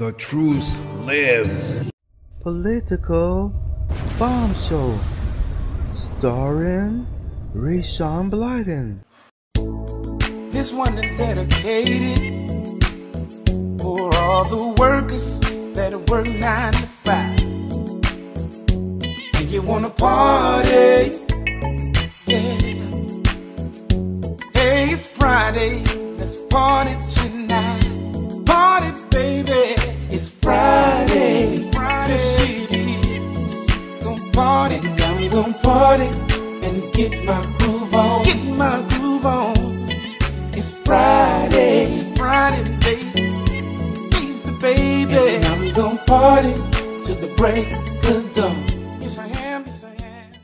The truth lives. Political Bomb Show. Starring Rayshawn Blyden. This one is dedicated for all the workers that work nine to five. And you wanna party, yeah. Hey, it's Friday, let's party tonight. I'm gonna party and get my groove on. Get my groove on. It's Friday, it's Friday, baby, baby, baby. And I'm gonna party till the break of dawn. Yes, I am, yes, I am.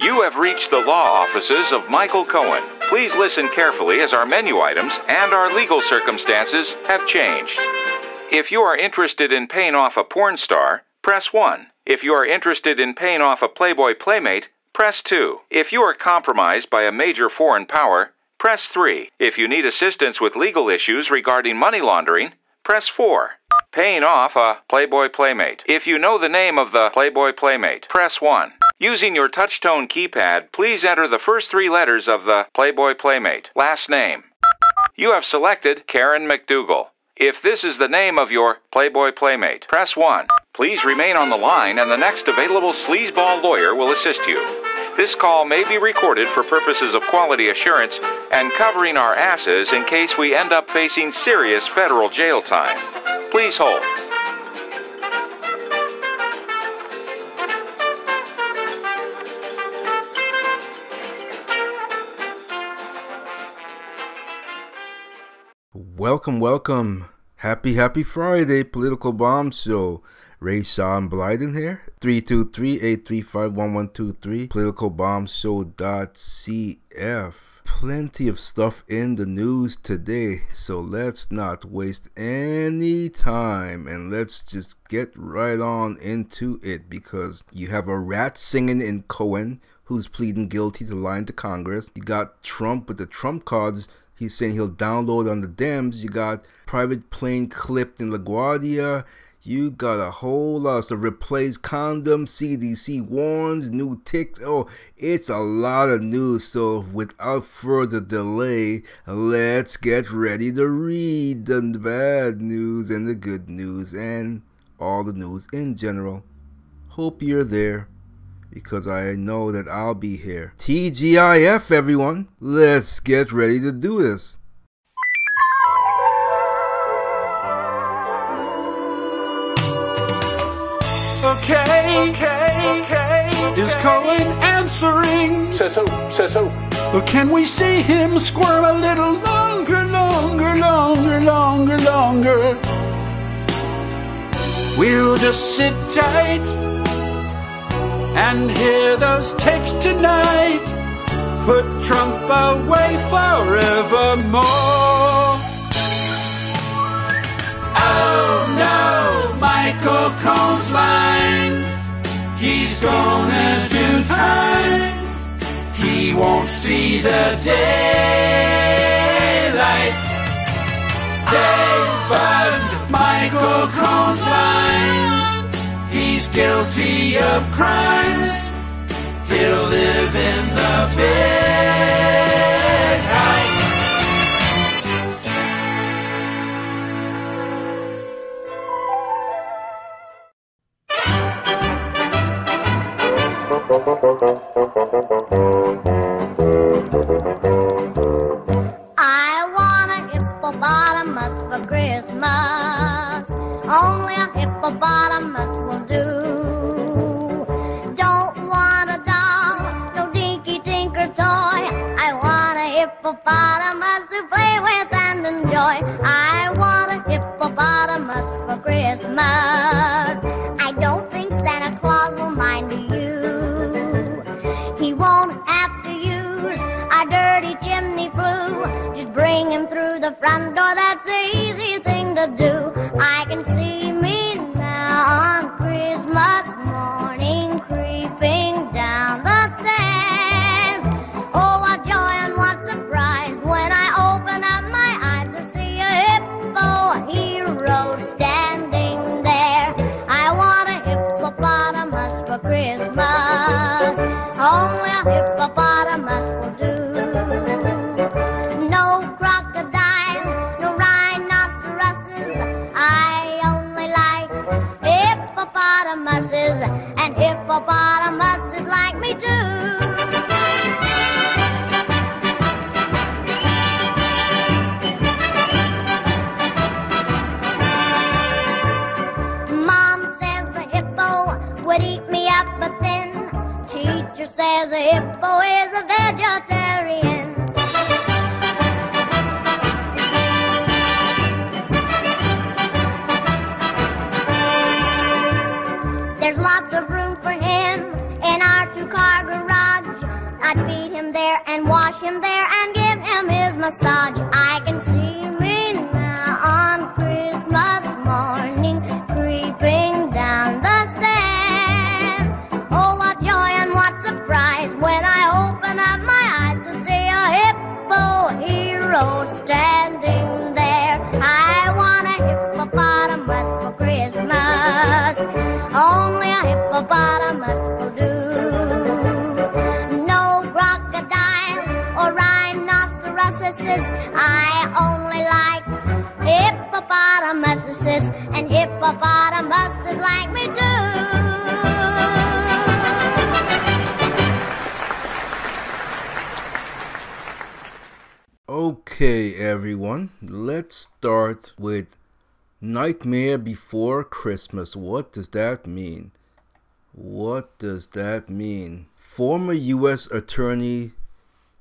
You have reached the law offices of Michael Cohen. Please listen carefully as our menu items and our legal circumstances have changed. If you are interested in paying off a porn star, press 1. If you are interested in paying off a Playboy Playmate, press 2. If you are compromised by a major foreign power, press 3. If you need assistance with legal issues regarding money laundering, press 4. Paying off a Playboy Playmate. If you know the name of the Playboy Playmate, press 1. Using your touchtone keypad, please enter the first three letters of the Playboy Playmate. Last name. You have selected Karen McDougal. If this is the name of your Playboy Playmate, press 1. Please remain on the line and the next available sleazeball lawyer will assist you. This call may be recorded for purposes of quality assurance and covering our asses in case we end up facing serious federal jail time. Please hold. Welcome, welcome. Happy, happy Friday, Political Bomb Show. Rayshawn Blyden here. 323-835-1123. Politicalbombshow.cf. Plenty of stuff in the news today, so let's not waste any time and let's just get right on into it because you have a rat singing in Cohen who's pleading guilty to lying to Congress. You got Trump with the Trump cards He's saying he'll download on the Dems. You got private plane clipped in LaGuardia. You got a whole lot of stuff. Replace condoms. CDC warns. New ticks. Oh, it's a lot of news. So without further delay, let's get ready to read the bad news and the good news and all the news in general. Hope you're there because I know that I'll be here. TGIF, everyone. Let's get ready to do this. Okay, okay, okay. Is Cohen answering? Says who? Says who? Or can we see him squirm a little longer, longer, longer, longer, longer? We'll just sit tight and hear those tapes tonight. Put Trump away forevermore. Oh no, Michael Cohen's line. He's gonna do time. He won't see the daylight. He's guilty of crimes. He'll live in the big house. Vegetarian. There's lots of room for him in our two-car garage. I'd feed him there and wash him there and give him his massage. Hippopotamus will do. No crocodiles or rhinoceroses. I only like hippopotamuses, and hippopotamuses like me too. Okay, everyone, let's start with Nightmare Before Christmas. What does that mean? What does that mean? Former U.S. Attorney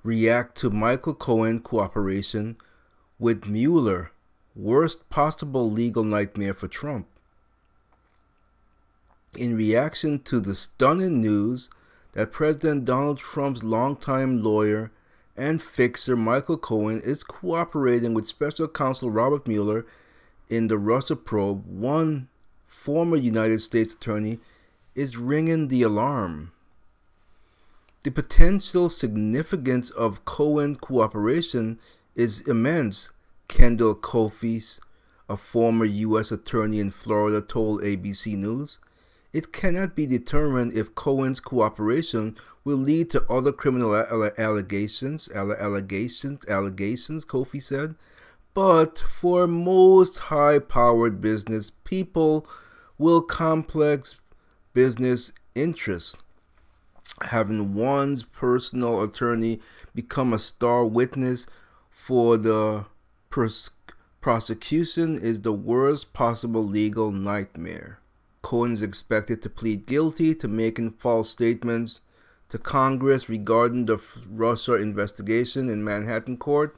react to Michael Cohen cooperation with Mueller. Worst possible legal nightmare for Trump. In reaction to the stunning news that President Donald Trump's longtime lawyer and fixer Michael Cohen is cooperating with special counsel Robert Mueller in the Russia probe, one former United States attorney is ringing the alarm. The potential significance of Cohen's cooperation is immense, Kendall Coffey, a former U.S. attorney in Florida, told ABC News. It cannot be determined if Cohen's cooperation will lead to other criminal allegations, alle- allegations, allegations, Coffey said. But for most high powered business people will complex business interests. Having one's personal attorney become a star witness for the pros- prosecution is the worst possible legal nightmare. Cohen is expected to plead guilty to making false statements to Congress regarding the Russia investigation in Manhattan court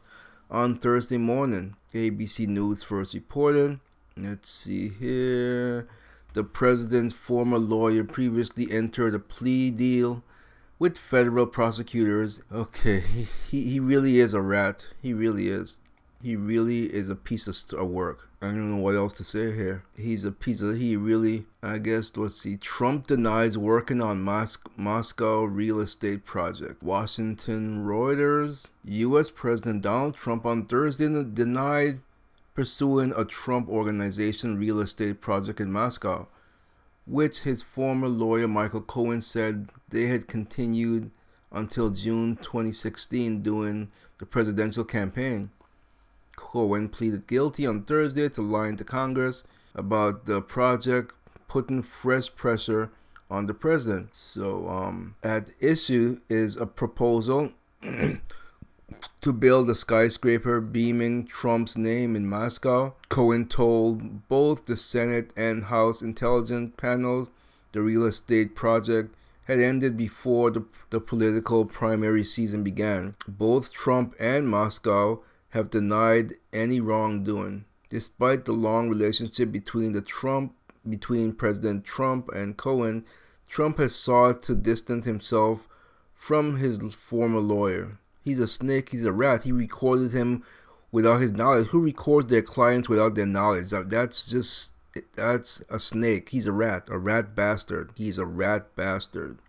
on Thursday morning. ABC News first reported. Let's see here. The president's former lawyer previously entered a plea deal with federal prosecutors. Okay, he, he, really is a rat. He really is. He really is a piece of st- work. I don't know what else to say here. He's a piece of. He really, I guess, let's see. Trump denies working on Mos- Moscow real estate project. Washington Reuters. U.S. President Donald Trump on Thursday denied pursuing a Trump Organization real estate project in Moscow, which his former lawyer Michael Cohen said they had continued until June 2016 during the presidential campaign. Cohen pleaded guilty on Thursday to lying to Congress about the project, putting fresh pressure on the president. So, um, at issue is a proposal to build a skyscraper beaming Trump's name in Moscow. Cohen told both the Senate and House intelligence panels the real estate project had ended before the, the political primary season began. Both Trump and Moscow have denied any wrongdoing. Despite the long relationship between the Trump between President Trump and Cohen, Trump has sought to distance himself from his former lawyer. He's a snake, he's a rat. He recorded him without his knowledge. Who records their clients without their knowledge? That's just that's a snake. He's a rat, a rat bastard. He's a rat bastard.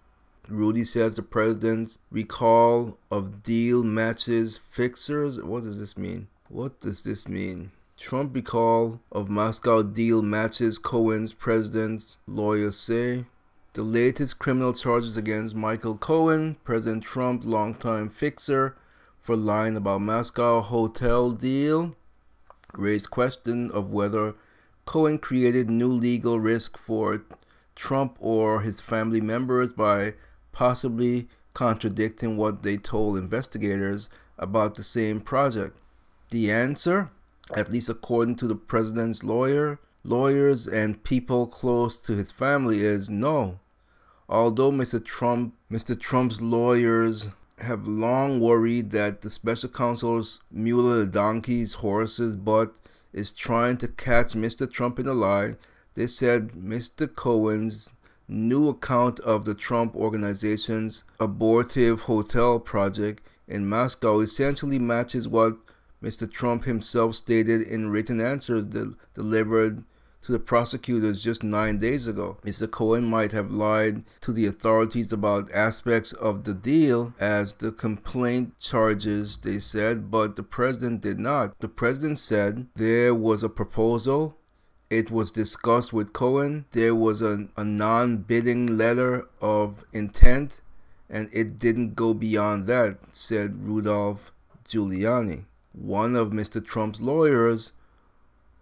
Rudy says the president's recall of deal matches fixers. What does this mean? What does this mean? Trump recall of Moscow deal matches Cohen's president's lawyers say. The latest criminal charges against Michael Cohen, President Trump's longtime fixer, for lying about Moscow hotel deal, raised question of whether Cohen created new legal risk for Trump or his family members by possibly contradicting what they told investigators about the same project? The answer, at least according to the president's lawyer, lawyers and people close to his family is no. Although Mr. Trump, Mr. Trump's lawyers have long worried that the special counsel's mule the donkey's horse's butt is trying to catch Mr. Trump in a lie, they said Mr. Cohen's new account of the Trump organization's abortive hotel project in Moscow essentially matches what Mr. Trump himself stated in written answers de- delivered to the prosecutors just nine days ago. Mr. Cohen might have lied to the authorities about aspects of the deal as the complaint charges, they said, but the president did not. The president said there was a proposal. It was discussed with Cohen. There was a, a non bidding letter of intent, and it didn't go beyond that, said Rudolph Giuliani, one of Mr. Trump's lawyers,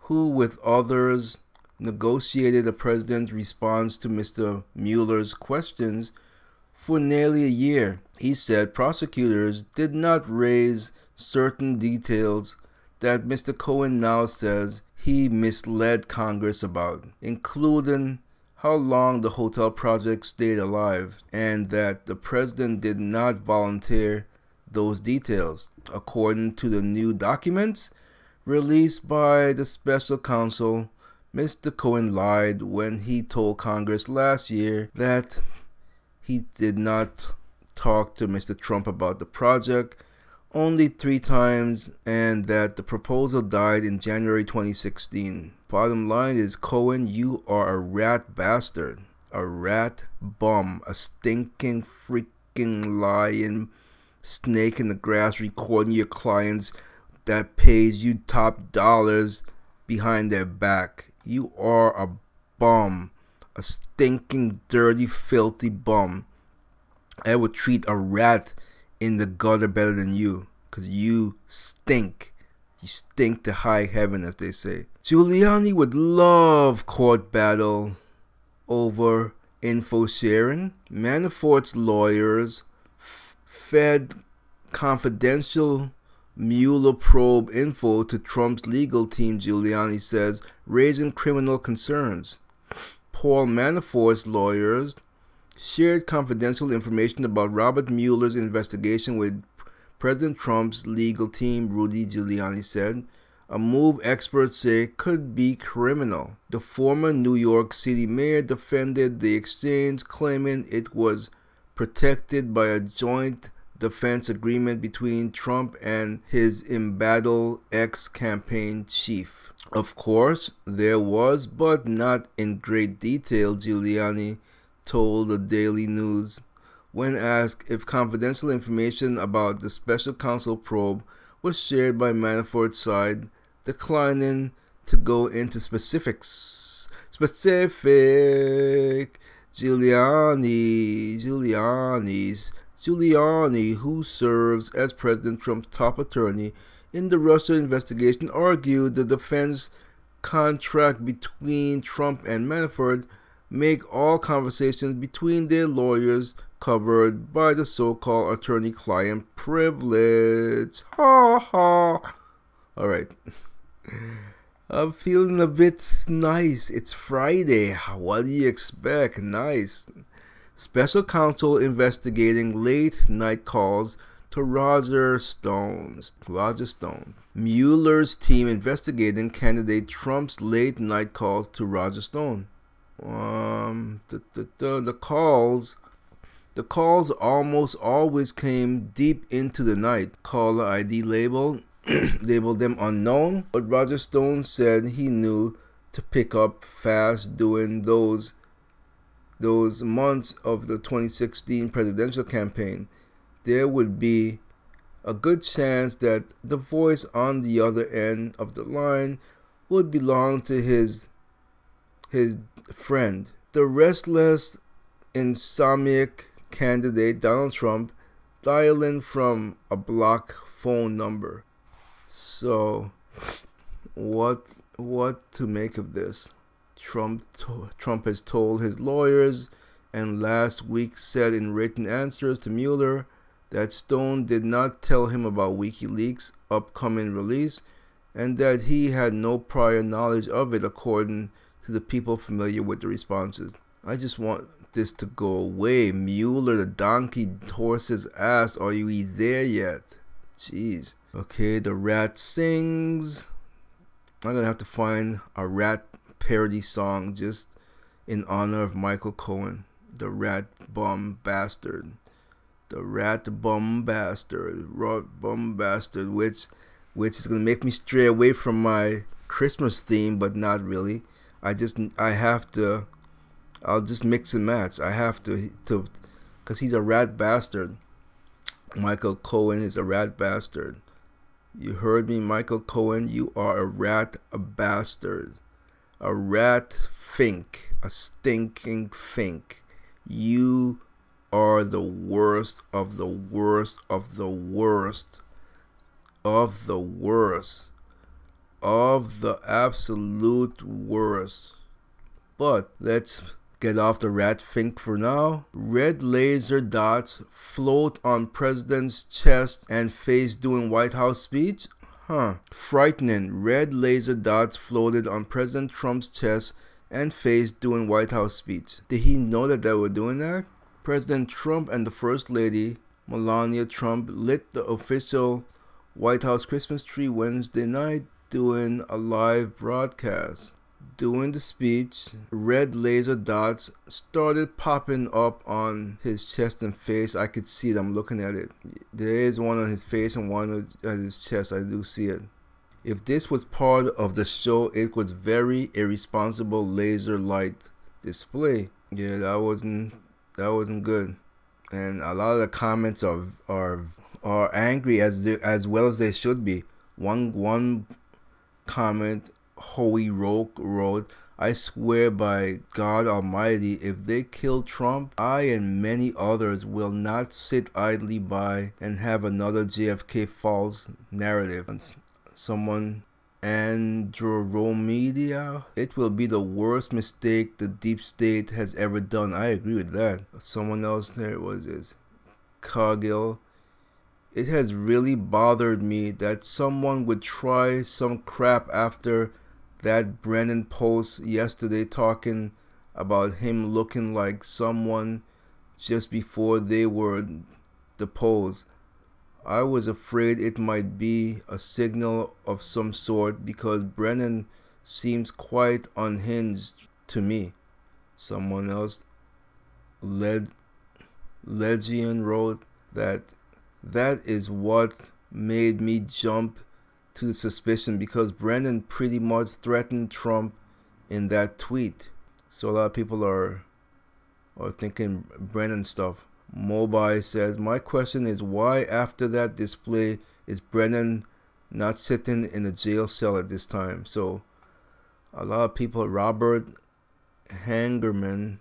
who, with others, negotiated the president's response to Mr. Mueller's questions for nearly a year. He said prosecutors did not raise certain details that Mr. Cohen now says he misled Congress about, including how long the hotel project stayed alive, and that the president did not volunteer those details. According to the new documents released by the special counsel Mr. Cohen lied when he told Congress last year that he did not talk to Mr. Trump about the project only three times and that the proposal died in January 2016. Bottom line is Cohen, you are a rat bastard, a rat bum, a stinking freaking lying snake in the grass recording your clients that pays you top dollars behind their back. You are a bum. A stinking, dirty, filthy bum. I would treat a rat in the gutter better than you. Because you stink. You stink to high heaven, as they say. Giuliani would love court battle over info sharing. Manafort's lawyers f- fed confidential Mueller probe info to Trump's legal team, Giuliani says, raising criminal concerns. Paul Manafort's lawyers shared confidential information about Robert Mueller's investigation with President Trump's legal team, Rudy Giuliani said, a move experts say could be criminal. The former New York City mayor defended the exchange, claiming it was protected by a joint defense agreement between Trump and his embattled ex campaign chief. Of course, there was, but not in great detail, Giuliani told the Daily News when asked if confidential information about the special counsel probe was shared by Manafort's side, declining to go into specifics. Specific Giuliani, Giuliani's Giuliani, who serves as President Trump's top attorney in the Russia investigation, argued the defense contract between Trump and Manafort make all conversations between their lawyers covered by the so-called attorney-client privilege. Ha ha. All right. I'm feeling a bit nice. It's Friday. What do you expect? Nice. Special counsel investigating late night calls to Roger Stone's Roger Stone. Mueller's team investigating candidate Trump's late night calls to Roger Stone. Um, the, the, the, the calls the calls almost always came deep into the night. Caller ID label labeled them unknown, but Roger Stone said he knew to pick up fast doing those those months of the 2016 presidential campaign, there would be a good chance that the voice on the other end of the line would belong to his his friend, the restless insomniac candidate Donald Trump, dialing from a block phone number. So, what what to make of this? Trump Trump has told his lawyers and last week said in written answers to Mueller that Stone did not tell him about WikiLeaks' upcoming release and that he had no prior knowledge of it according to the people familiar with the responses. I just want this to go away. Mueller, the donkey horse's ass. Are you there yet? Jeez. Okay, the rat sings. I'm gonna have to find a rat parody song just in honor of Michael Cohen, the rat bum bastard. The rat bum bastard, rat bum bastard, which which is gonna make me stray away from my Christmas theme, but not really. I just I have to I'll just mix and match. I have to to because he's a rat bastard. Michael Cohen is a rat bastard. You heard me, Michael Cohen. You are a rat, a bastard, a rat fink, a stinking fink. You are the worst of the worst of the worst of the worst of the absolute worst. But let's get off the rat fink for now. Red laser dots float on president's chest and face during White House speech? Huh. Frightening. Red laser dots floated on President Trump's chest and face during White House speech. Did he know that they were doing that? President Trump and the First Lady, Melania Trump, lit the official White House Christmas tree Wednesday night doing a live broadcast. During the speech, red laser dots started popping up on his chest and face. I could see them looking at it. There is one on his face and one on his chest. I do see it. If this was part of the show, it was very irresponsible laser light display. Yeah, that wasn't that wasn't good. And a lot of the comments are are are angry as they, as well as they should be. One one comment Hoey Roke wrote, I swear by God Almighty, if they kill Trump, I and many others will not sit idly by and have another JFK false narrative. And someone, Andromedia, it will be the worst mistake the deep state has ever done. I agree with that. Someone else there was this. Cargill. It has really bothered me that someone would try some crap after that Brennan post yesterday talking about him looking like someone just before they were deposed. I was afraid it might be a signal of some sort because Brennan seems quite unhinged to me. Someone else, Led, Legion wrote that that is what made me jump to the suspicion because Brennan pretty much threatened Trump in that tweet. So a lot of people are are thinking Brennan stuff. Mobile says, My question is why after that display is Brennan not sitting in a jail cell at this time? So a lot of people Robert Hangerman,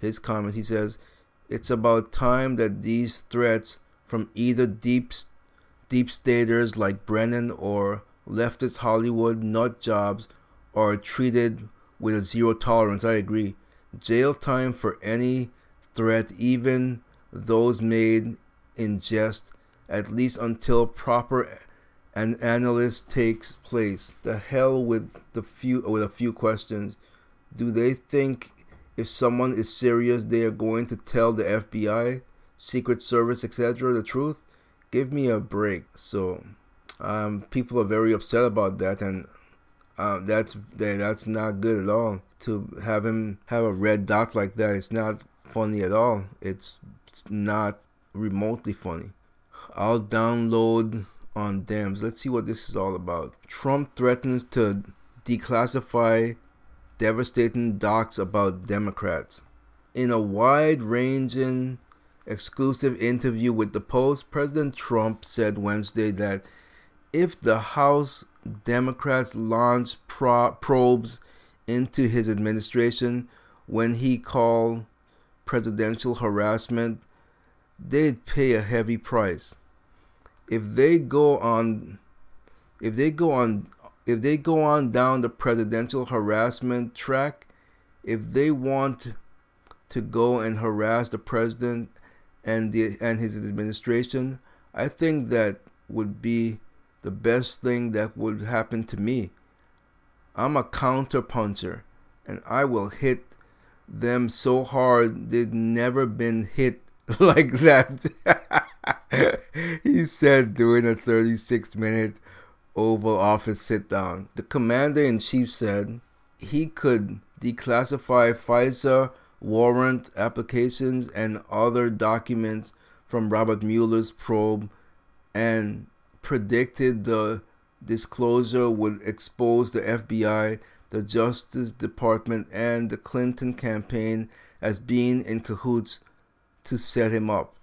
his comment, he says, It's about time that these threats from either deep deep staters like Brennan or leftist Hollywood nut jobs are treated with a zero tolerance. I agree. Jail time for any threat, even those made in jest, at least until proper an analysis takes place. The hell with the few with a few questions. Do they think if someone is serious they are going to tell the FBI, Secret Service, etc. the truth? Give me a break. So um, people are very upset about that, and uh, that's that's not good at all. To have him have a red dot like that, it's not funny at all. It's, it's not remotely funny. I'll download on Dems. Let's see what this is all about. Trump threatens to declassify devastating docs about Democrats. In a wide ranging exclusive interview with the Post, President Trump said Wednesday that if the House Democrats launch pro- probes into his administration when he called presidential harassment, they'd pay a heavy price. If they go on if they go on if they go on down the presidential harassment track, if they want to go and harass the president and the and his administration, I think that would be the best thing that would happen to me. I'm a counterpuncher, and I will hit them so hard they've never been hit like that. he said during a 36 minute Oval Office sit down. The commander in chief said he could declassify FISA warrant applications and other documents from Robert Mueller's probe and predicted the disclosure would expose the FBI, the Justice Department, and the Clinton campaign as being in cahoots to set him up.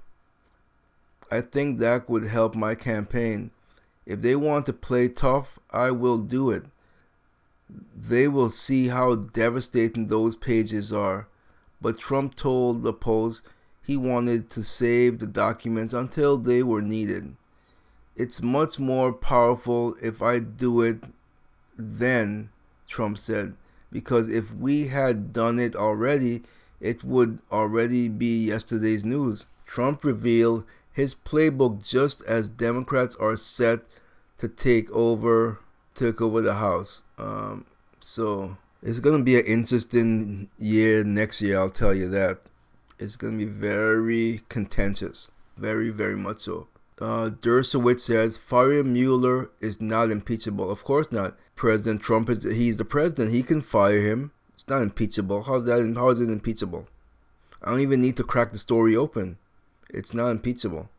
I think that would help my campaign. If they want to play tough, I will do it. They will see how devastating those pages are. But Trump told the Post he wanted to save the documents until they were needed. It's much more powerful if I do it then, Trump said, because if we had done it already, it would already be yesterday's news. Trump revealed his playbook just as Democrats are set to take over take over the House. Um, so it's gonna be an interesting year next year. I'll tell you that. It's gonna be very contentious, very very much so. Uh, Dershowitz says firing Mueller is not impeachable. Of course not. President Trump is he's the president. He can fire him. It's not impeachable. How's that? How is it impeachable? I don't even need to crack the story open. It's not impeachable.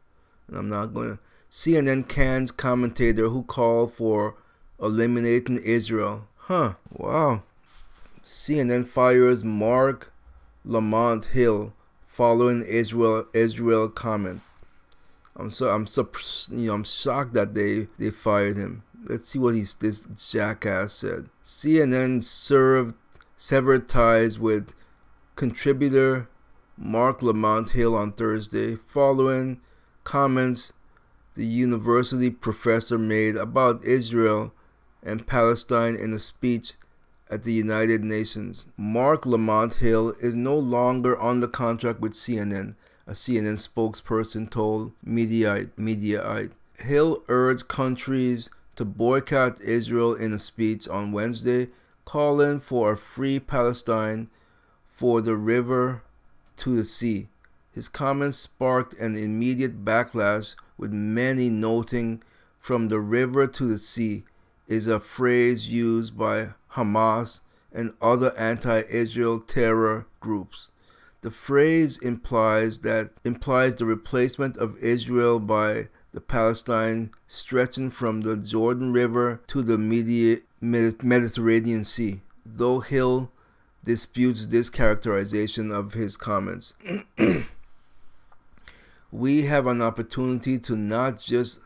And I'm not going to. CNN cans commentator who called for eliminating Israel. Huh. Wow. CNN fires Mark Lamont Hill following Israel Israel comment. I'm so I'm so you know I'm shocked that they they fired him. Let's see what he's this jackass said. CNN served severed ties with contributor Mark Lamont Hill on Thursday following comments the university professor made about Israel and Palestine in a speech at the United Nations. Mark Lamont Hill is no longer on the contract with CNN a CNN spokesperson told Mediaite. Mediaite. Hill urged countries to boycott Israel in a speech on Wednesday, calling for a free Palestine for the river to the sea. His comments sparked an immediate backlash, with many noting from the river to the sea is a phrase used by Hamas and other anti Israel terror groups. The phrase implies that implies the replacement of Israel by the Palestine stretching from the Jordan River to the Mediterranean Sea. Though Hill disputes this characterization of his comments. we have an opportunity to not just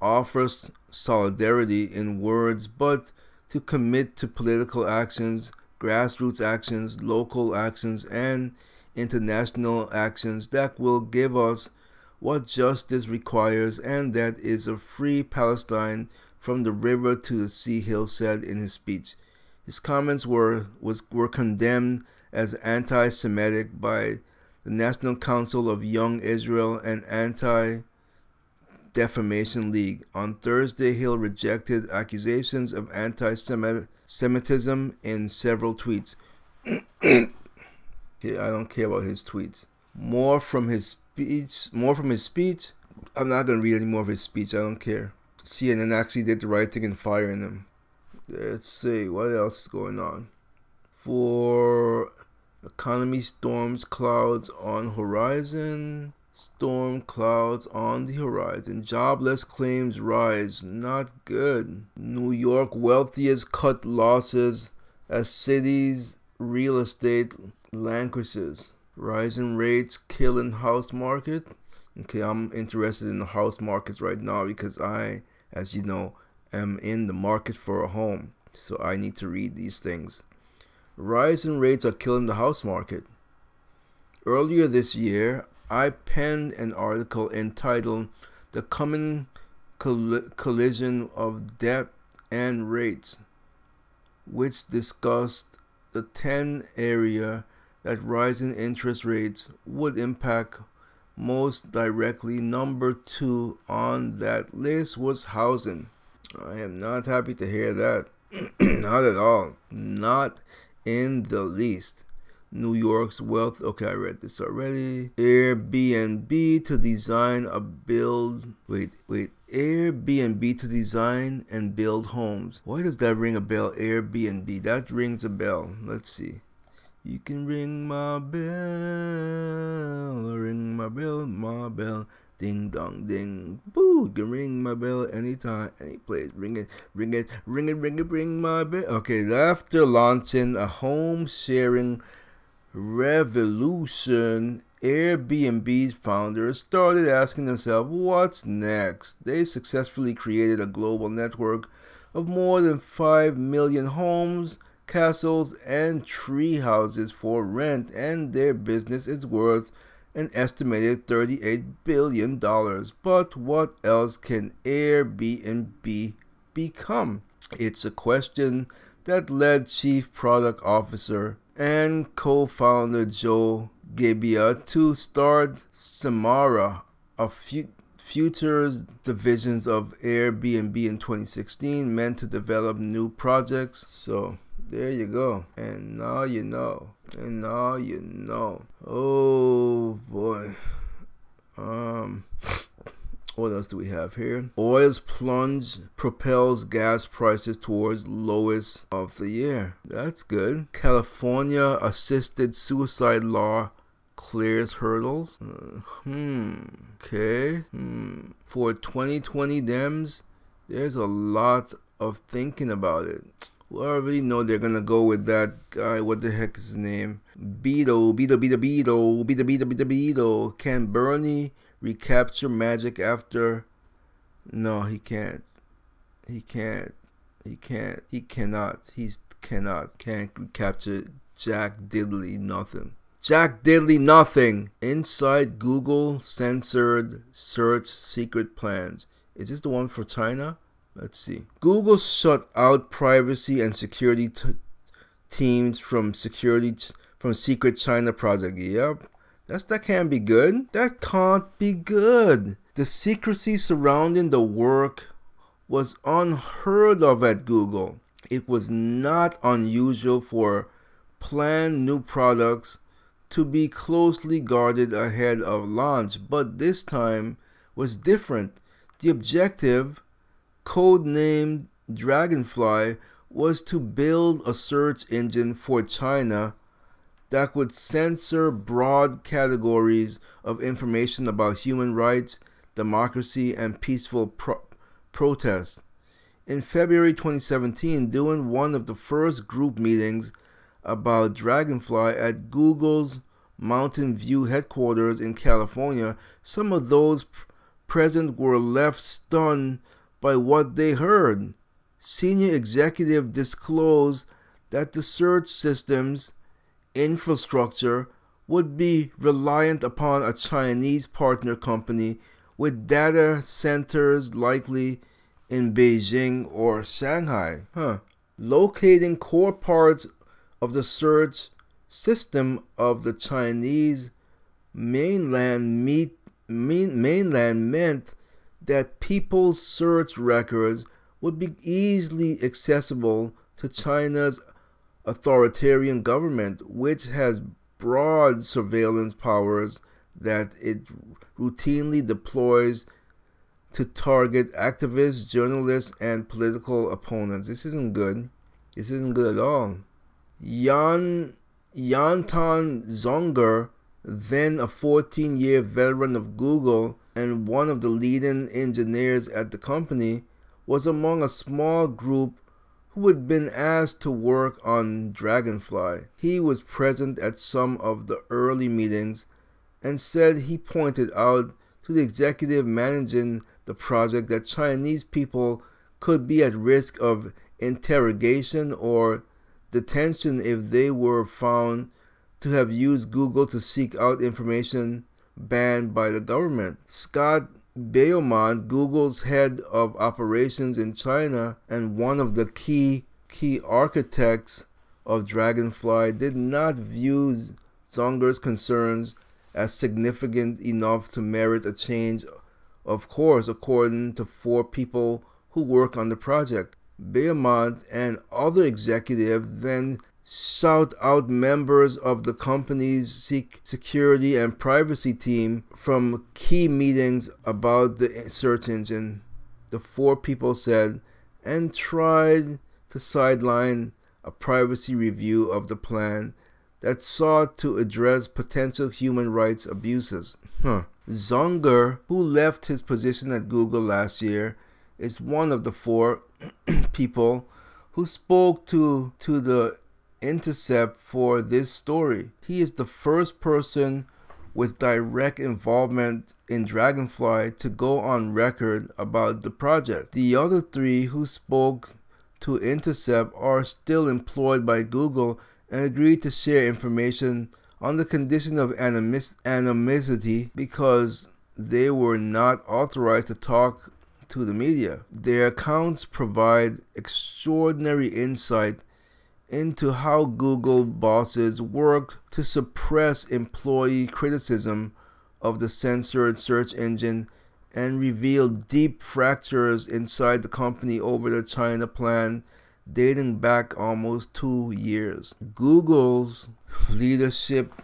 offer solidarity in words, but to commit to political actions, grassroots actions, local actions, and international actions that will give us what justice requires, and that is a free Palestine from the river to the sea, Hill said in his speech. His comments were, was, were condemned as anti Semitic by the National Council of Young Israel and Anti Defamation League. On Thursday, Hill rejected accusations of anti Semitism in several tweets. I don't care about his tweets. More from his speech. More from his speech. I'm not gonna read any more of his speech. I don't care. CNN actually did the right thing in firing him. Let's see what else is going on. For economy storms clouds on horizon. Storm clouds on the horizon. Jobless claims rise. Not good. New York wealthiest cut losses as cities real estate languishes. Rising rates killing house market. Okay, I'm interested in the house markets right now because I, as you know, am in the market for a home. So I need to read these things. Rising rates are killing the house market. Earlier this year, I penned an article entitled The Coming Coll- Collision of Debt and Rates, which discussed the 10 area that rising interest rates would impact most directly. Number two on that list was housing. I am not happy to hear that. not at all. Not in the least. New York's wealth. Okay, I read this already. Airbnb to design a build. Wait, wait. Airbnb to design and build homes. Why does that ring a bell? Airbnb. That rings a bell. Let's see. You can ring my bell, ring my bell, my bell. Ding dong ding. Boo! You can ring my bell anytime, any place. Ring it, ring it, ring it, ring it, ring my bell. Okay, after launching a home sharing revolution, Airbnb's founders started asking themselves, what's next? They successfully created a global network of more than 5 million homes, castles, and tree houses for rent, and their business is worth an estimated $38 billion. But what else can Airbnb become? It's a question that led Chief Product Officer and co founder Joe Gebbia to start Samara, a fu- futures divisions of Airbnb in 2016, meant to develop new projects. So there you go. And now you know. And now you know. Oh boy. Um what else do we have here? Oil's plunge propels gas prices towards lowest of the year. That's good. California assisted suicide law clears hurdles. Uh, hmm. Okay. Hmm. For 2020 Dems, there's a lot of thinking about it. Well, I already know they're gonna go with that guy. What the heck is his name? Beto, Beto, Beto, Beto, Beto, Beto, Beto, Beto. Can Bernie recapture magic after? No, he can't. He can't. He can't. He cannot. He cannot. Can't recapture Jack Diddley nothing. Jack Diddley nothing. Inside Google censored search secret plans. Is this the one for China? Let's see. Google shut out privacy and security teams from security from secret China project. Yep. That's that can't be good. That can't be good. The secrecy surrounding the work was unheard of at Google. It was not unusual for planned new products to be closely guarded ahead of launch, but this time was different. The objective codenamed Dragonfly, was to build a search engine for China that would censor broad categories of information about human rights, democracy, and peaceful pro- protest. In February 2017, during one of the first group meetings about Dragonfly at Google's Mountain View headquarters in California, some of those present were left stunned by what they heard. Senior executive disclosed that the search system's infrastructure would be reliant upon a Chinese partner company with data centers likely in Beijing or Shanghai. Huh. Locating core parts of the search system of the Chinese mainland meet, main, mainland meant that people's search records would be easily accessible to China's authoritarian government, which has broad surveillance powers that it routinely deploys to target activists, journalists, and political opponents. This isn't good. This isn't good at all. Yan Yonatan Zunger, then a 14 year veteran of Google and one of the leading engineers at the company, was among a small group who had been asked to work on Dragonfly. He was present at some of the early meetings and said he pointed out to the executive managing the project that Chinese people could be at risk of interrogation or detention if they were found to have used Google to seek out information banned by the government. Scott Beaumont, Google's head of operations in China and one of the key key architects of Dragonfly did not view Zunger's concerns as significant enough to merit a change, of course, according to four people who work on the project. Beaumont and other executives then shout out members of the company's security and privacy team from key meetings about the search engine. The four people said, and tried to sideline a privacy review of the plan that sought to address potential human rights abuses. Huh. Zunger, who left his position at Google last year, is one of the four people who spoke to, to the Intercept for this story. He is the first person with direct involvement in Dragonfly to go on record about the project. The other three who spoke to Intercept are still employed by Google and agreed to share information on the condition of animis- anonymity because they were not authorized to talk to the media. Their accounts provide extraordinary insight into how Google bosses worked to suppress employee criticism of the censored search engine and reveal deep fractures inside the company over the China plan dating back almost two years. Google's leadership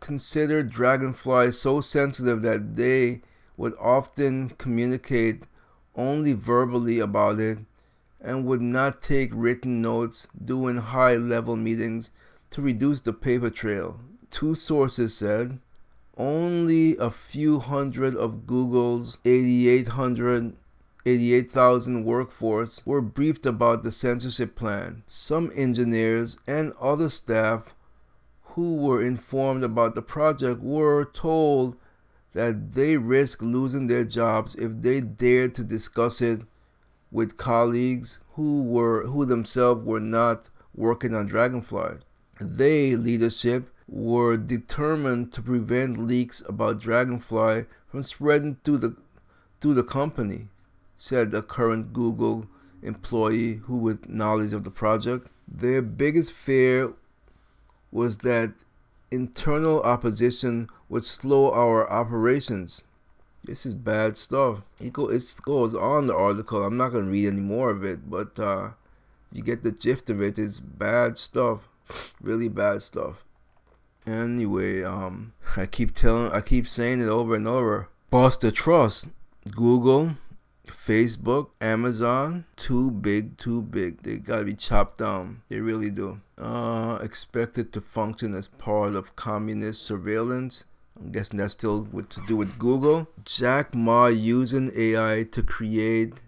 considered Dragonfly so sensitive that they would often communicate only verbally about it and would not take written notes during high level meetings to reduce the paper trail. Two sources said only a few hundred of Google's 8,800 88,000 workforce were briefed about the censorship plan. Some engineers and other staff who were informed about the project were told that they risked losing their jobs if they dared to discuss it with colleagues who were who themselves were not working on Dragonfly. They leadership were determined to prevent leaks about Dragonfly from spreading through the through the company, said a current Google employee who with knowledge of the project. Their biggest fear was that internal opposition would slow our operations this is bad stuff. It, go, it goes on the article. I'm not going to read any more of it, but uh, you get the gist of it. It's bad stuff. really bad stuff. Anyway, um, I keep telling, I keep saying it over and over. Bust the trust. Google, Facebook, Amazon, too big, too big. They gotta be chopped down. They really do. Uh, expected to function as part of communist surveillance I'm guessing that's still what to do with Google. Jack Ma using AI to create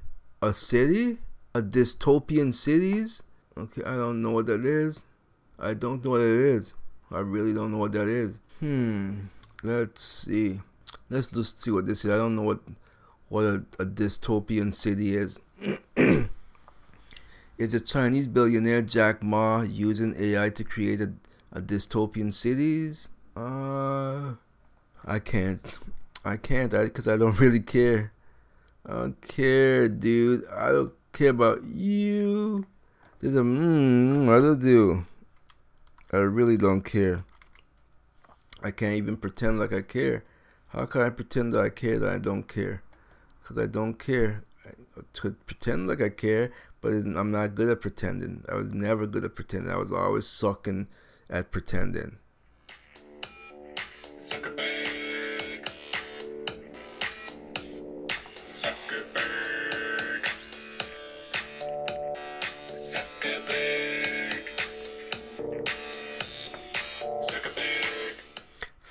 a city, a dystopian cities. Okay, I don't know what that is. I don't know what it is. I really don't know what that is. Hmm. Let's see. Let's just see what this is. I don't know what what a, a dystopian city is. it's a Chinese billionaire Jack Ma using AI to create a, a dystopian cities. Uh I can't. I can't because I, don't really care. I don't care, dude. I don't care about you. There's a mmm, don't do. I really don't care. I can't even pretend like I care. How can I pretend that I care that I don't care? Because I don't care. I could pretend like I care, but I'm not good at pretending. I was never good at pretending. I was always sucking at pretending.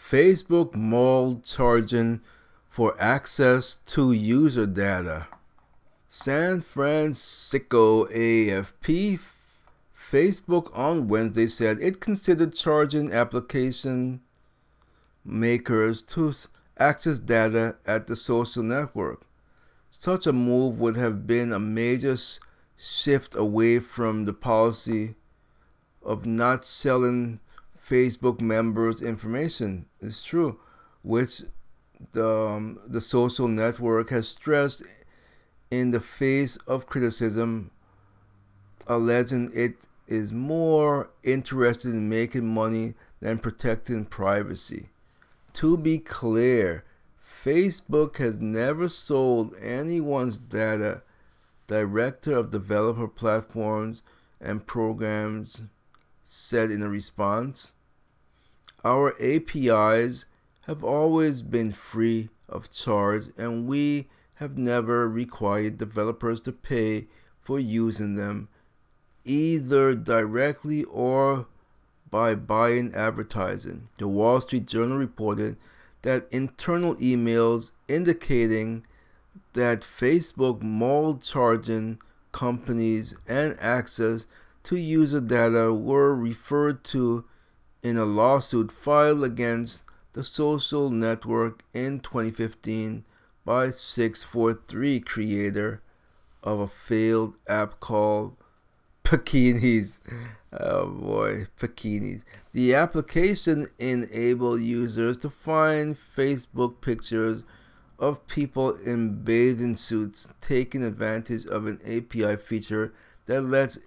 Facebook mauled charging for access to user data. San Francisco AFP Facebook on Wednesday said it considered charging application makers to access data at the social network. Such a move would have been a major shift away from the policy of not selling Facebook members' information. It's true, which the um, the social network has stressed in the face of criticism, alleging it is more interested in making money than protecting privacy. To be clear, Facebook has never sold anyone's data. Director of Developer Platforms and Programs said in a response. Our APIs have always been free of charge and we have never required developers to pay for using them either directly or by buying advertising. The Wall Street Journal reported that internal emails indicating that Facebook mulled charging companies and access to user data were referred to in a lawsuit filed against the social network in 2015 by 643 creator of a failed app called Pikinis. Oh boy, Pikinis. The application enabled users to find Facebook pictures of people in bathing suits taking advantage of an API feature that lets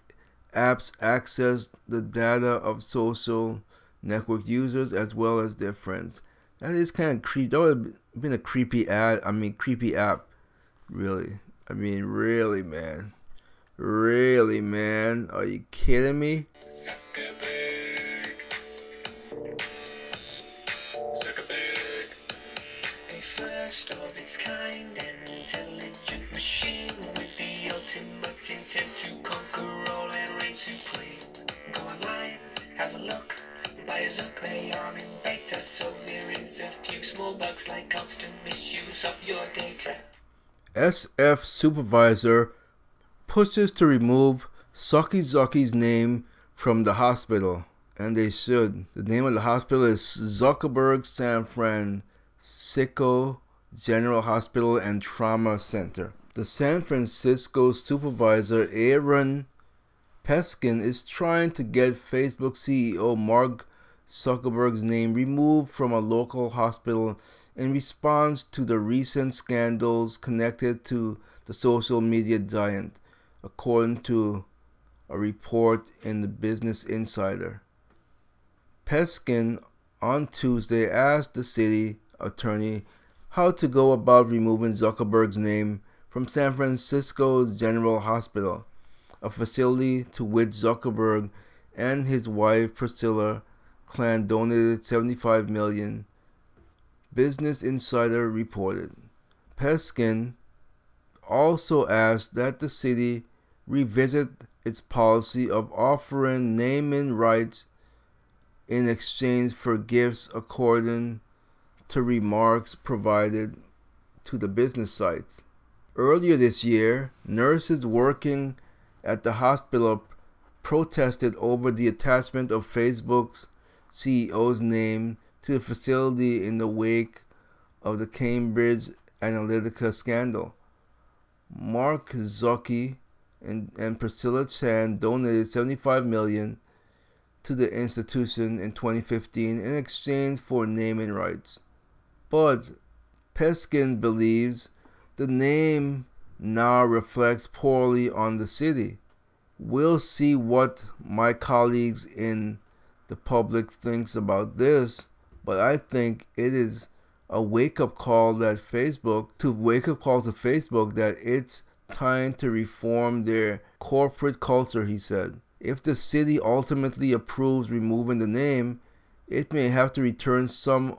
apps access the data of social network users as well as their friends. That is kind of creepy. That would have been a creepy ad. I mean, creepy app. Really. I mean, really, man. Really, man? Are you kidding me? Intent to conquer all and reign supreme. Go online, have a look. Buy a Zuck, they are in beta, so there is a few small bugs like constant misuse of your data. SF supervisor pushes to remove Zucky's name from the hospital, and they should. The name of the hospital is Zuckerberg San Francisco General Hospital and Trauma Center. The San Francisco supervisor, Aaron Peskin, is trying to get Facebook CEO Mark Zuckerberg's name removed from a local hospital in response to the recent scandals connected to the social media giant, according to a report in the Business Insider. Peskin on Tuesday asked the city attorney how to go about removing Zuckerberg's name from San Francisco's General Hospital, a facility to which Zuckerberg and his wife Priscilla Chan donated 75 million. Business Insider reported. Peskin also asked that the city revisit its policy of offering naming rights in exchange for gifts according to remarks provided to the business sites. Earlier this year, nurses working at the hospital protested over the attachment of Facebook's CEO's name to the facility in the wake of the Cambridge Analytica scandal. Mark Zucky and, and Priscilla Chan donated 75 million to the institution in 2015 in exchange for naming rights. But Peskin believes the name now reflects poorly on the city. We'll see what my colleagues in the public thinks about this, but I think it is a wake up call that Facebook to wake up call to Facebook that it's time to reform their corporate culture, he said. If the city ultimately approves removing the name, it may have to return some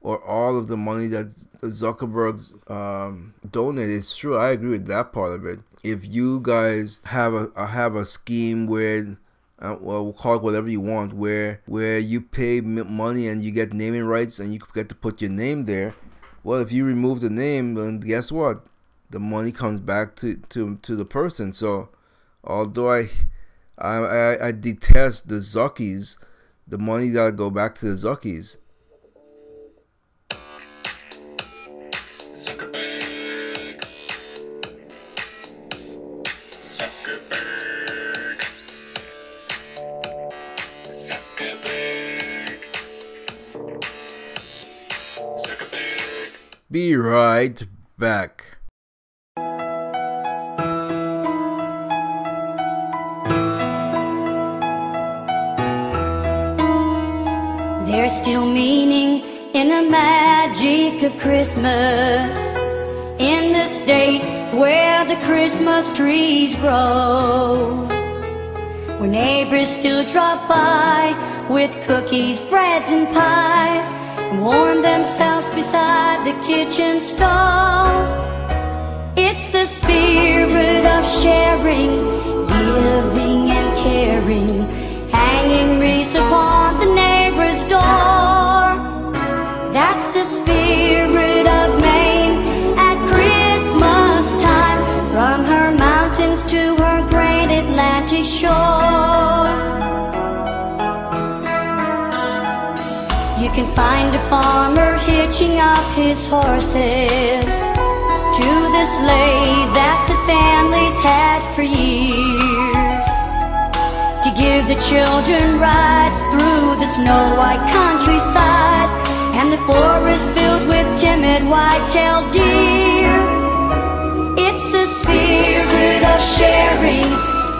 or all of the money that Zuckerberg um, donated. It's true. I agree with that part of it. If you guys have a have a scheme where uh, well, we'll call it whatever you want, where where you pay money and you get naming rights and you get to put your name there. Well, if you remove the name, then guess what? The money comes back to to, to the person. So, although I I, I, I detest the Zuckies, the money gotta go back to the Zuckies. be right back. There's still meaning in the magic of Christmas in the state where the Christmas trees grow. Where neighbors still drop by with cookies, breads, and pies warm themselves beside the kitchen stove. It's the spirit of sharing, giving, and caring, hanging farmer hitching up his horses to the sleigh that the families had for years. To give the children rides through the snow white countryside and the forest filled with timid white-tailed deer. It's the spirit of sharing,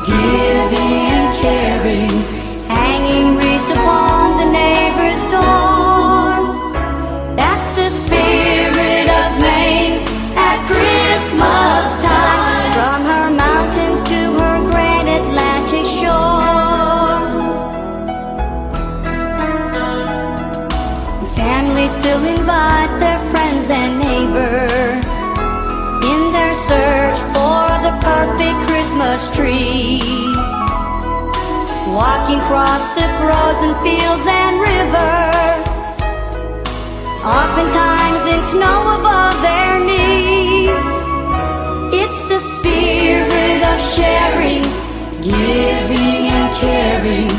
giving and caring, hanging wreaths upon the neighbor's door. Christmas time, from her mountains to her great Atlantic shore. Families still invite their friends and neighbors in their search for the perfect Christmas tree. Walking across the frozen fields and rivers, oftentimes in snow above their knees. Caring,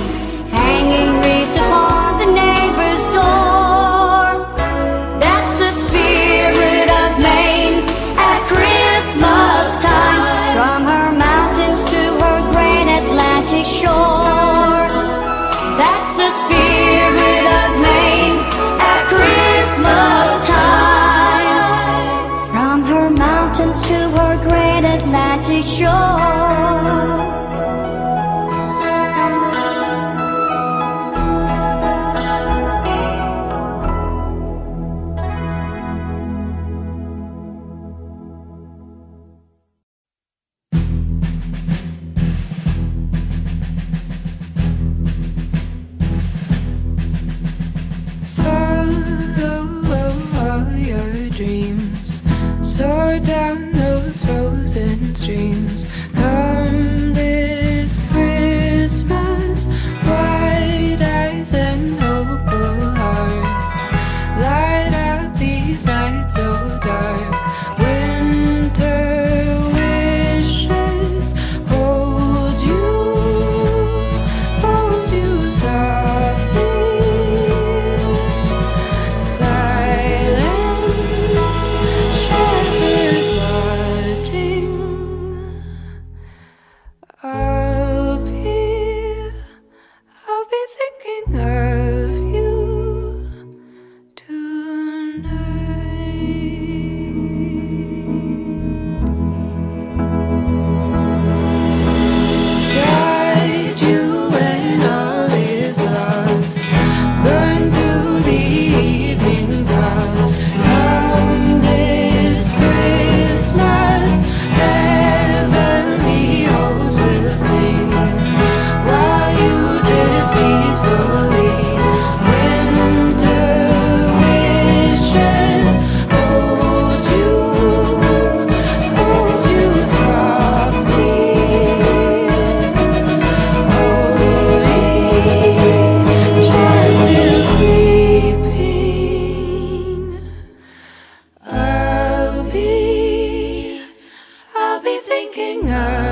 her.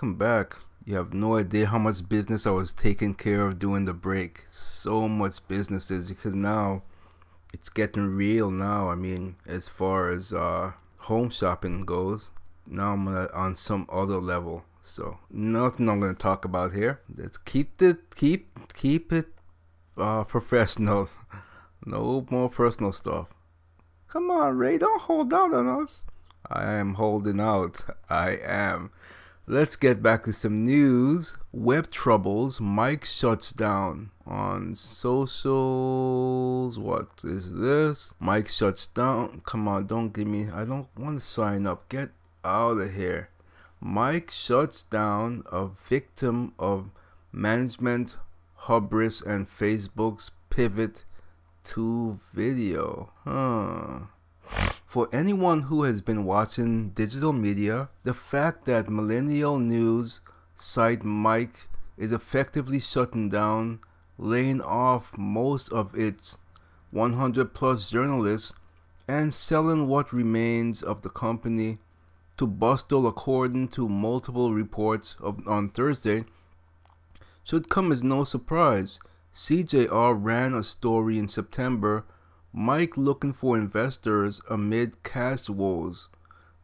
Welcome back. You have no idea how much business I was taking care of during the break. So much businesses because now it's getting real now. I mean, as far as uh, home shopping goes, now I'm uh, on some other level. So nothing I'm gonna talk about here. Let's keep it keep keep it uh, professional. no more personal stuff. Come on, Ray, don't hold out on us. I am holding out. I am. Let's get back to some news. Web troubles. Mic shuts down on socials. What is this? Mic shuts down. Come on, don't give me. I don't want to sign up. Get out of here. Mic shuts down a victim of management hubris and Facebook's pivot to video. Huh. For anyone who has been watching digital media, the fact that millennial news site Mic is effectively shutting down, laying off most of its 100 plus journalists, and selling what remains of the company to Bustle according to multiple reports of, on Thursday should come as no surprise. CJR ran a story in September Mic looking for investors amid cash woes,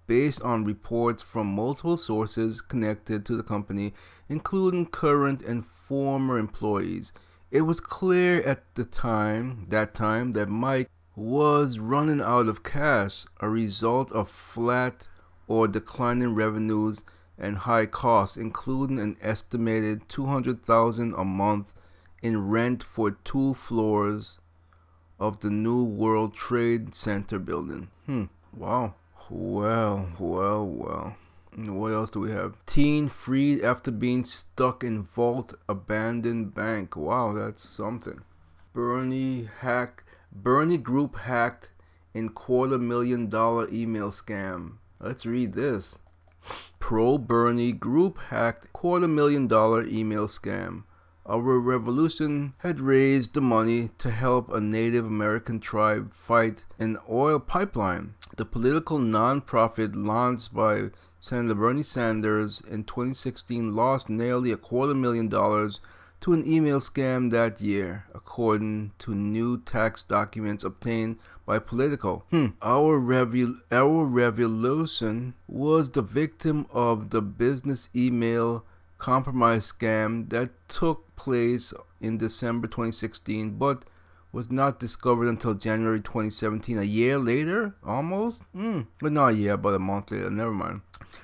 based on reports from multiple sources connected to the company, including current and former employees. It was clear at the time, that time, that Mic was running out of cash, a result of flat or declining revenues and high costs, including an estimated 200,000 a month in rent for two floors of the new World Trade Center building. Hmm. Wow. Well, well, well. What else do we have? Teen freed after being stuck in vault abandoned bank. Wow, that's something. Bernie hack Bernie group hacked in quarter million dollar email scam. Let's read this. Pro Bernie group hacked quarter million dollar email scam. Our revolution had raised the money to help a Native American tribe fight an oil pipeline. The political nonprofit launched by Senator Bernie Sanders in 2016 lost nearly a quarter million dollars to an email scam that year, according to new tax documents obtained by Politico. Hmm. Our, revu- our revolution was the victim of the business email compromise scam that took place in December 2016 but was not discovered until January 2017. A year later, almost? Mm, but not a year, but a month later, never mind.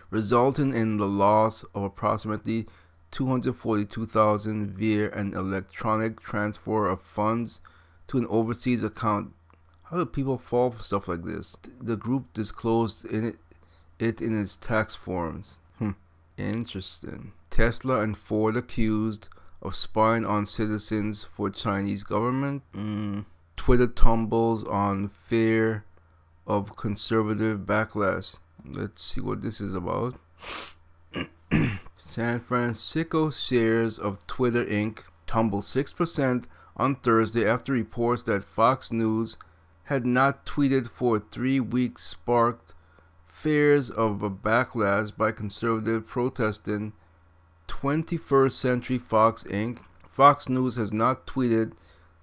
Resulting in the loss of approximately 242,000 via an electronic transfer of funds to an overseas account. How do people fall for stuff like this? The group disclosed in it, it in its tax forms. Interesting. Tesla and Ford accused of spying on citizens for Chinese government. Mm. Twitter tumbles on fear of conservative backlash. Let's see what this is about. San Francisco shares of Twitter Inc. tumbled 6% on Thursday after reports that Fox News had not tweeted for three weeks sparked fears of a backlash by conservative protesting 21st Century Fox Inc. Fox News has not tweeted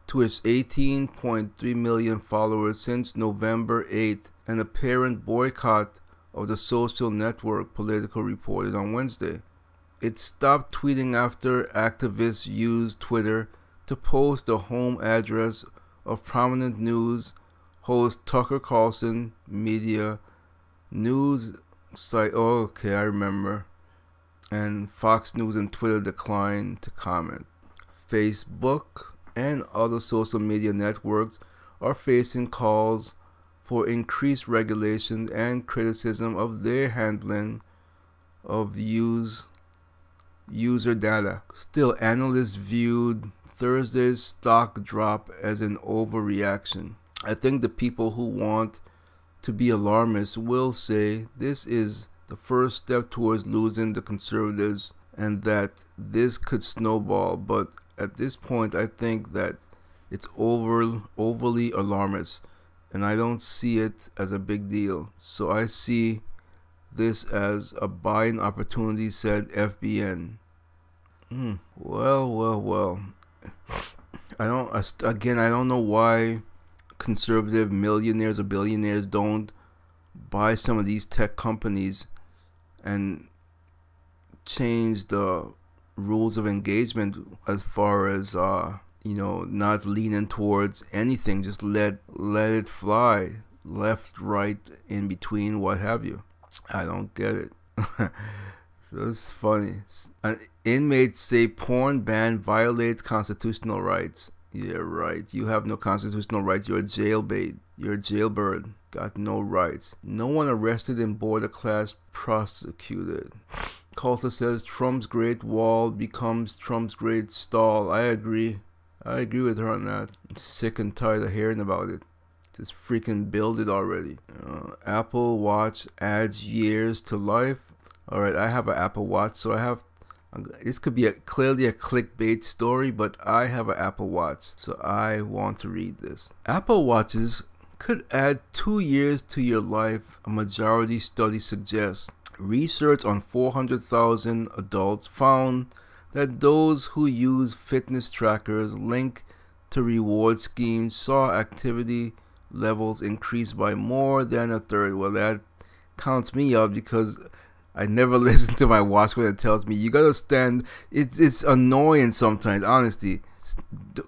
to its 18.3 million followers since November 8, an apparent boycott of the social network, Politico reported on Wednesday. It stopped tweeting after activists used Twitter to post the home address of prominent news host Tucker Carlson Mediaite news site. Oh, okay, I remember. And Fox News and Twitter declined to comment. Facebook and other social media networks are facing calls for increased regulation and criticism of their handling of use user data. Still, analysts viewed Thursday's stock drop as an overreaction. I think the people who want to be alarmists will say this is the first step towards losing the conservatives and that this could snowball. But at this point, I think that it's over overly alarmist, and I don't see it as a big deal. So I see this as a buying opportunity, said FBN. Hmm. Well, well, well. I don't. Again, I don't know why conservative millionaires or billionaires don't buy some of these tech companies and change the rules of engagement as far as uh, you know not leaning towards anything just let let it fly left right in between what have you. I don't get it. So it's funny. An inmates say porn ban violates constitutional rights yeah right you have no constitutional rights you're a jailbait you're a jailbird got no rights no one arrested in border class prosecuted Coulter says Trump's Great Wall becomes Trump's Great Stall. I agree. I agree with her on that. I'm sick and tired of hearing about it. Just freaking build it already. Uh, Apple Watch adds years to life. All right, I have an Apple Watch, so I have. This could be a, clearly a clickbait story, but I have an Apple Watch, so I want to read this. Apple Watches could add two years to your life, a majority study suggests. Research on 400,000 adults found that those who use fitness trackers linked to reward schemes saw activity levels increase by more than a third. Well, that counts me up because I never listen to my watch when it tells me you gotta stand. It's it's annoying sometimes. Honestly,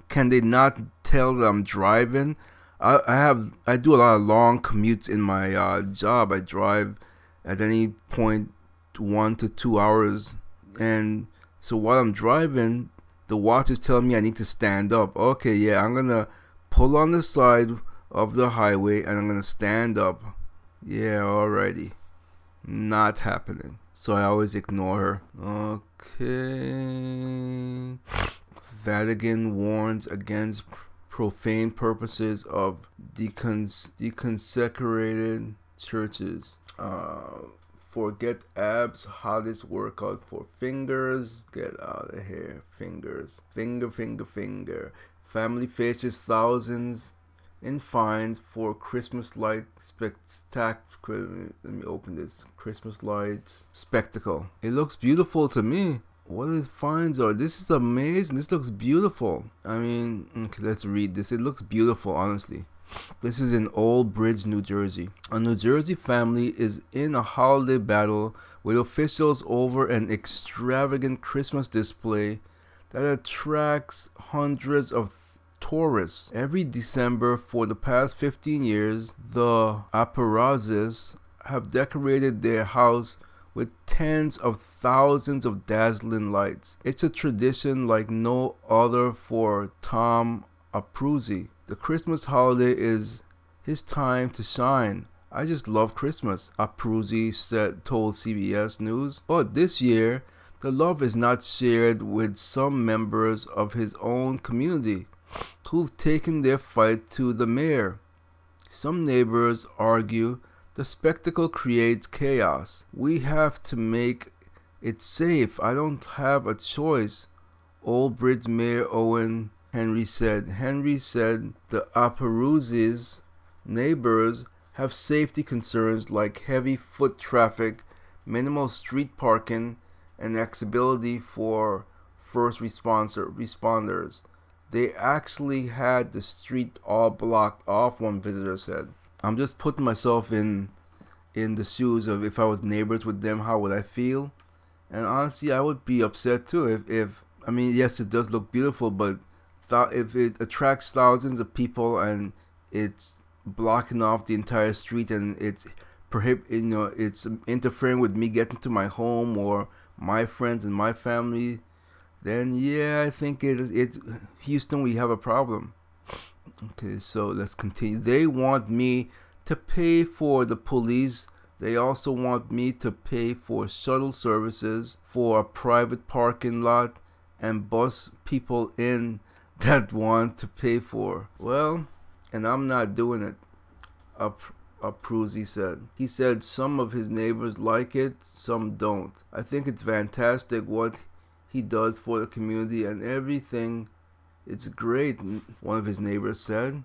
can they not tell that I'm driving? I, I have I do a lot of long commutes in my uh, job. I drive at any point one to two hours. And so while I'm driving, the watch is telling me I need to stand up. Okay, yeah, I'm gonna pull on the side of the highway and I'm gonna stand up. Yeah, alrighty. Not happening. So I always ignore her. Okay. Vatican warns against profane purposes of decons- deconsecrated churches. Uh, forget abs, hottest workout for fingers. Get out of here, fingers. Finger, finger, finger. Family faces thousands in fines for Christmas light spectacular. Let me open this. Christmas lights spectacle. It looks beautiful to me. What his fines are? This is amazing. This looks beautiful. I mean, okay, let's read this. It looks beautiful, honestly. This is in Old Bridge, New Jersey. A New Jersey family is in a holiday battle with officials over an extravagant Christmas display that attracts hundreds of tourists. Every December for the past 15 years, the Apruzzis have decorated their house with tens of thousands of dazzling lights. It's a tradition like no other for Tom Apruzzi. The Christmas holiday is his time to shine. I just love Christmas, Apruzzi said told CBS News. But this year, the love is not shared with some members of his own community who've taken their fight to the mayor. Some neighbors argue the spectacle creates chaos. We have to make it safe. I don't have a choice. Old Bridge Mayor Owen Henry said. Henry said the Apruzzis neighbors have safety concerns like heavy foot traffic, minimal street parking, and accessibility for first responder, responders. They actually had the street all blocked off, one visitor said. I'm just putting myself in in the shoes of if I was neighbors with them, how would I feel? And honestly, I would be upset too if, if I mean, yes, it does look beautiful, but if it attracts thousands of people and it's blocking off the entire street and it's prohibit you know it's interfering with me getting to my home or my friends and my family then yeah i think it is it's houston we have a problem okay so let's continue they want me to pay for the police they also want me to pay for shuttle services for a private parking lot and bus people in that want to pay for. Well, and I'm not doing it. Up, Apruzzi said. He said some of his neighbors like it, some don't. I think it's fantastic what he does for the community and everything. It's great, one of his neighbors said.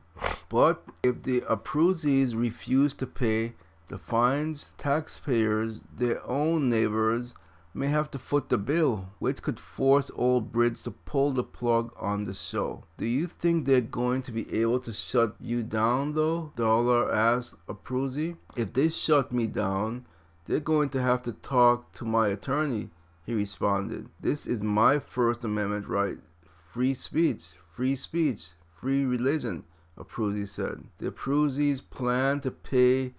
But if the Apruzzis refuse to pay the fines, taxpayers, their own neighbors, may have to foot the bill, which could force Old Bridge to pull the plug on the show. Do you think they're going to be able to shut you down though? Dollar asked Apruzzi. If they shut me down, they're going to have to talk to my attorney, he responded. This is my First Amendment right. Free speech, free speech, free religion, Apruzzi said. The Apruzzis plan to pay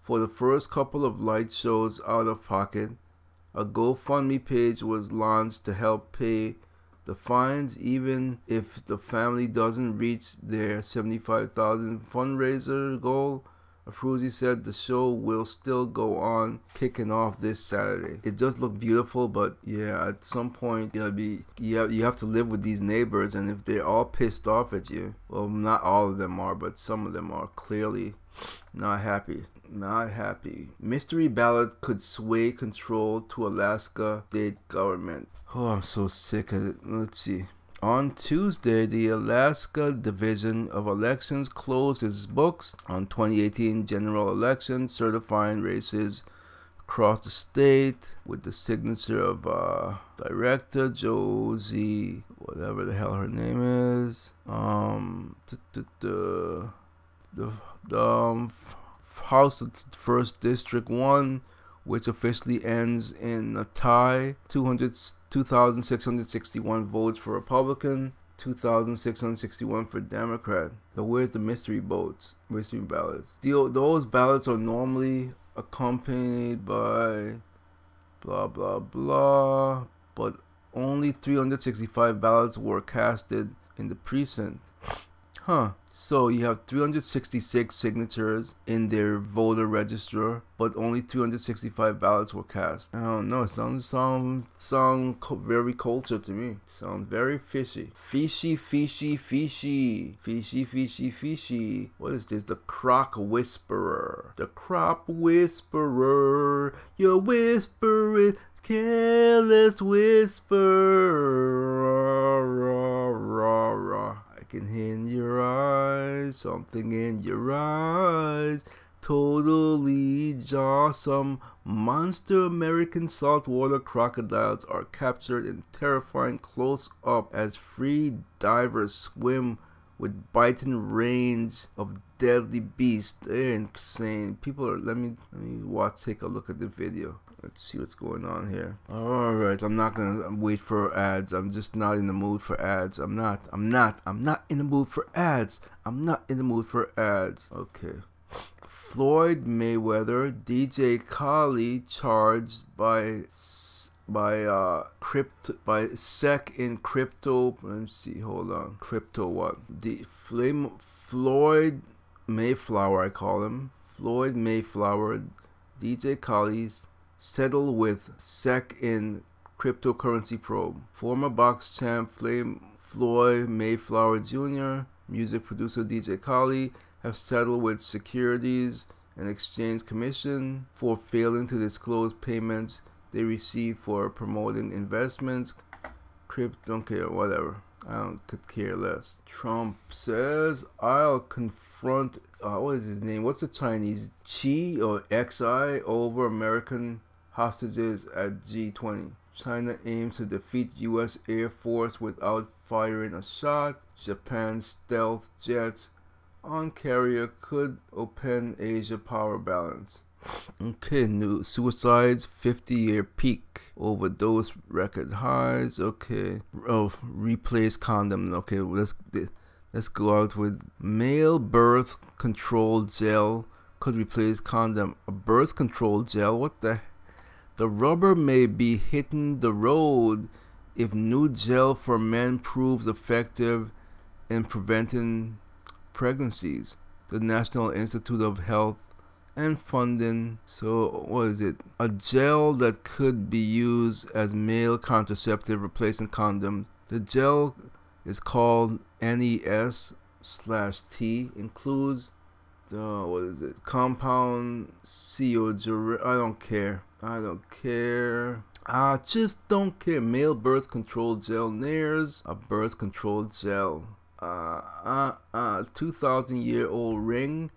for the first couple of light shows out of pocket a GoFundMe page was launched to help pay the fines even if the family doesn't reach their 75,000 fundraiser goal. Apruzzi said the show will still go on, kicking off this Saturday. It does look beautiful, but yeah, at some point you gotta be you have, you have to live with these neighbors, and if they're all pissed off at you, well, not all of them are, but some of them are clearly not happy. Not happy. Mystery ballot could sway control to Alaska state government. Oh, I'm so sick of it. Let's see. On Tuesday, the Alaska Division of Elections closed its books on 2018 general election, certifying races across the state with the signature of uh, Director Josie, whatever the hell her name is. Um, the the um, House of First District 1, which officially ends in a tie. 200, 2,661 votes for Republican, 2,661 for Democrat. But where's the mystery votes? Mystery ballots. The, those ballots are normally accompanied by blah blah blah, but only 365 ballots were casted in the precinct. Huh. So you have 366 signatures in their voter register, but only 365 ballots were cast. I don't know. It sounds sound sound very cultured to me. Sounds very fishy. Fishy, fishy, fishy, fishy, fishy, fishy. What is this? The croc whisperer. The crop whisperer. You're whispering, careless whisper can hear in your eyes, something in your eyes. Totally jawsome. Monster American saltwater crocodiles are captured in terrifying close up as free divers swim with biting range of deadly beasts. They're insane. People are let me let me watch take a look at the video. Let's see what's going on here. Alright, I'm not gonna wait for ads. I'm just not in the mood for ads. I'm not. I'm not. I'm not in the mood for ads. I'm not in the mood for ads. Okay. Floyd Mayweather, DJ Khaled charged by by uh crypto by sec in crypto let me see hold on crypto what the flame floyd mayflower i call him floyd mayflower dj Khaled settle with SEC in cryptocurrency probe. Former box champ Flame Floyd Mayflower Jr., music producer DJ Khaled have settled with Securities and Exchange Commission for failing to disclose payments they received for promoting investments. Crypto, don't care, whatever. I don't could care less. Trump says, I'll confront, uh, what is his name? What's the Chinese? Chi or XI over American hostages at G20. China aims to defeat U.S. Air Force without firing a shot. Japan's stealth jets on carrier could open Asia power balance. Okay, new suicides 50 year peak. Overdose record highs. Okay. Oh, replace condom. Okay, let's let's go out with male birth control gel could replace condom. A birth control gel. What the the rubber may be hitting the road if new gel for men proves effective in preventing pregnancies. The National Institute of Health and funding. So, what is it? A gel that could be used as male contraceptive replacing condoms. The gel is called NES slash T includes the what is it? Compound CO. I don't care. I don't care. I just don't care. Male birth control gel. There's a birth control gel. Uh, uh, uh, 2,000 year old ring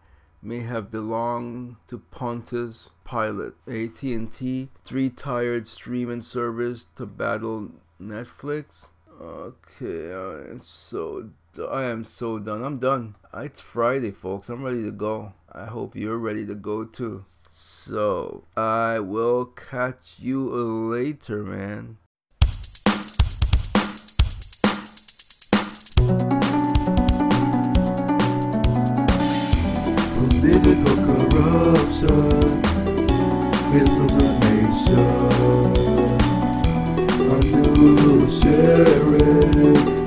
may have belonged to Pontius Pilate. AT&T, three tired streaming service to battle Netflix. Okay, am so I am so done. I'm done. It's Friday, folks. I'm ready to go. I hope you're ready to go too. So I will catch you later, man. Political corruption misinformation. A new sheriff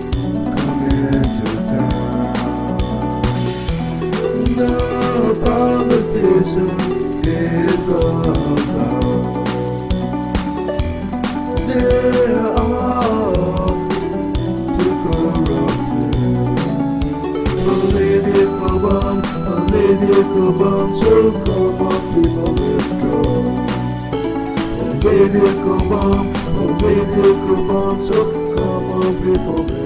Political bomb, so come on people, let's go. Bomb, political bomb, so come on people,